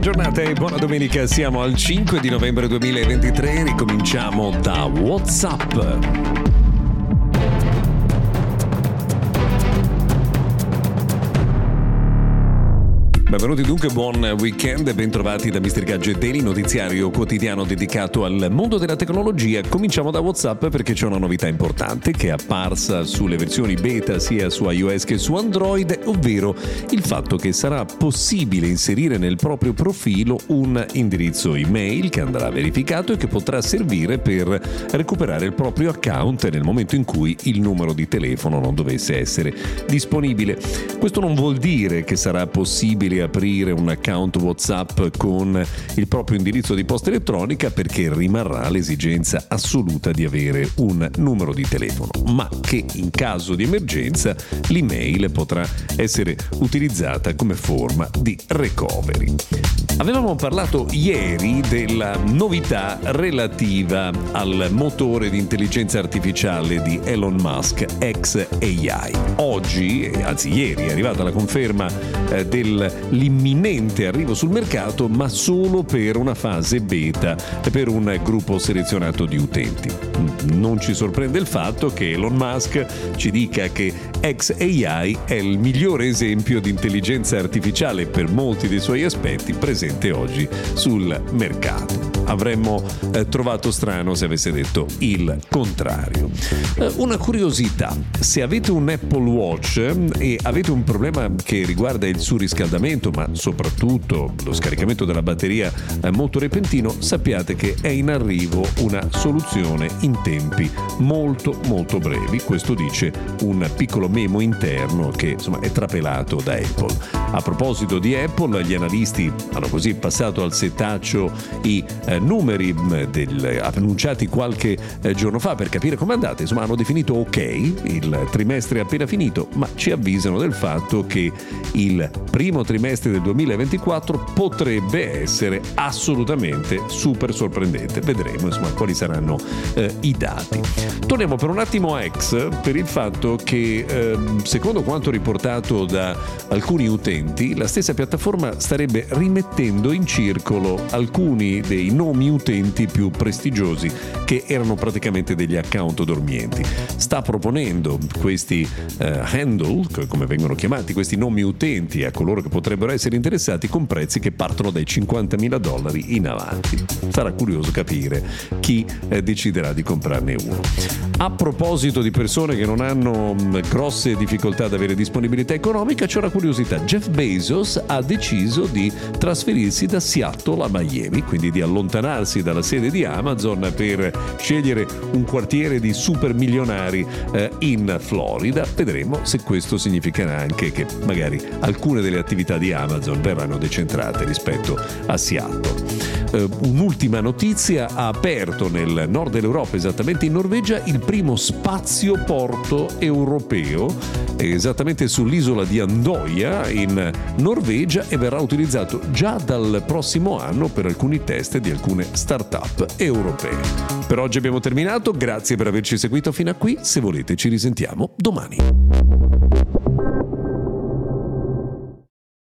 Giornata e buona domenica, siamo al 5 di novembre 2023, ricominciamo da WhatsApp. Benvenuti dunque, buon weekend e bentrovati da Mr. Gadget Daily, notiziario quotidiano dedicato al mondo della tecnologia. Cominciamo da WhatsApp perché c'è una novità importante che è apparsa sulle versioni beta sia su iOS che su Android, ovvero il fatto che sarà possibile inserire nel proprio profilo un indirizzo email che andrà verificato e che potrà servire per recuperare il proprio account nel momento in cui il numero di telefono non dovesse essere disponibile. Questo non vuol dire che sarà possibile aprire un account WhatsApp con il proprio indirizzo di posta elettronica perché rimarrà l'esigenza assoluta di avere un numero di telefono, ma che in caso di emergenza l'email potrà essere utilizzata come forma di recovery. Avevamo parlato ieri della novità relativa al motore di intelligenza artificiale di Elon Musk, XAI. Oggi, anzi ieri, è arrivata la conferma eh, dell'imminente arrivo sul mercato, ma solo per una fase beta per un gruppo selezionato di utenti. Non ci sorprende il fatto che Elon Musk ci dica che XAI è il migliore esempio di intelligenza artificiale per molti dei suoi aspetti presente oggi sul mercato. Avremmo eh, trovato strano se avesse detto il contrario. Eh, una curiosità, se avete un Apple Watch eh, e avete un problema che riguarda il surriscaldamento, ma soprattutto lo scaricamento della batteria eh, molto repentino, sappiate che è in arrivo una soluzione in tempi molto molto brevi. Questo dice un piccolo memo interno che insomma è trapelato da Apple. A proposito di Apple, gli analisti hanno così passato al setaccio i eh, numeri mm, del, annunciati qualche eh, giorno fa per capire come andate. Insomma, hanno definito ok, il trimestre appena finito, ma ci avvisano del fatto che il primo trimestre del 2024 potrebbe essere assolutamente super sorprendente. Vedremo insomma quali saranno eh, i dati. Torniamo per un attimo a X per il fatto che ehm, secondo quanto riportato da alcuni utenti, la stessa piattaforma starebbe rimettendo mettendo in circolo alcuni dei nomi utenti più prestigiosi che erano praticamente degli account dormienti. Sta proponendo questi uh, handle, come vengono chiamati, questi nomi utenti a coloro che potrebbero essere interessati con prezzi che partono dai 50.000 dollari in avanti. Sarà curioso capire chi eh, deciderà di comprarne uno. A proposito di persone che non hanno mh, mm, grosse difficoltà ad avere disponibilità economica, c'è una curiosità. Jeff Bezos ha deciso di trasferirsi da Seattle a Miami, quindi di allontanarsi dalla sede di Amazon per scegliere un quartiere di super milionari eh, in Florida. Vedremo se questo significherà anche che magari alcune delle attività di Amazon verranno decentrate rispetto a Seattle. Uh, un'ultima notizia, ha aperto nel nord dell'Europa, esattamente in Norvegia, il primo spazio porto europeo, esattamente sull'isola di Andoia in Norvegia e verrà utilizzato già dal prossimo anno per alcuni test di alcune start-up europee. Per oggi abbiamo terminato, grazie per averci seguito fino a qui, se volete ci risentiamo domani.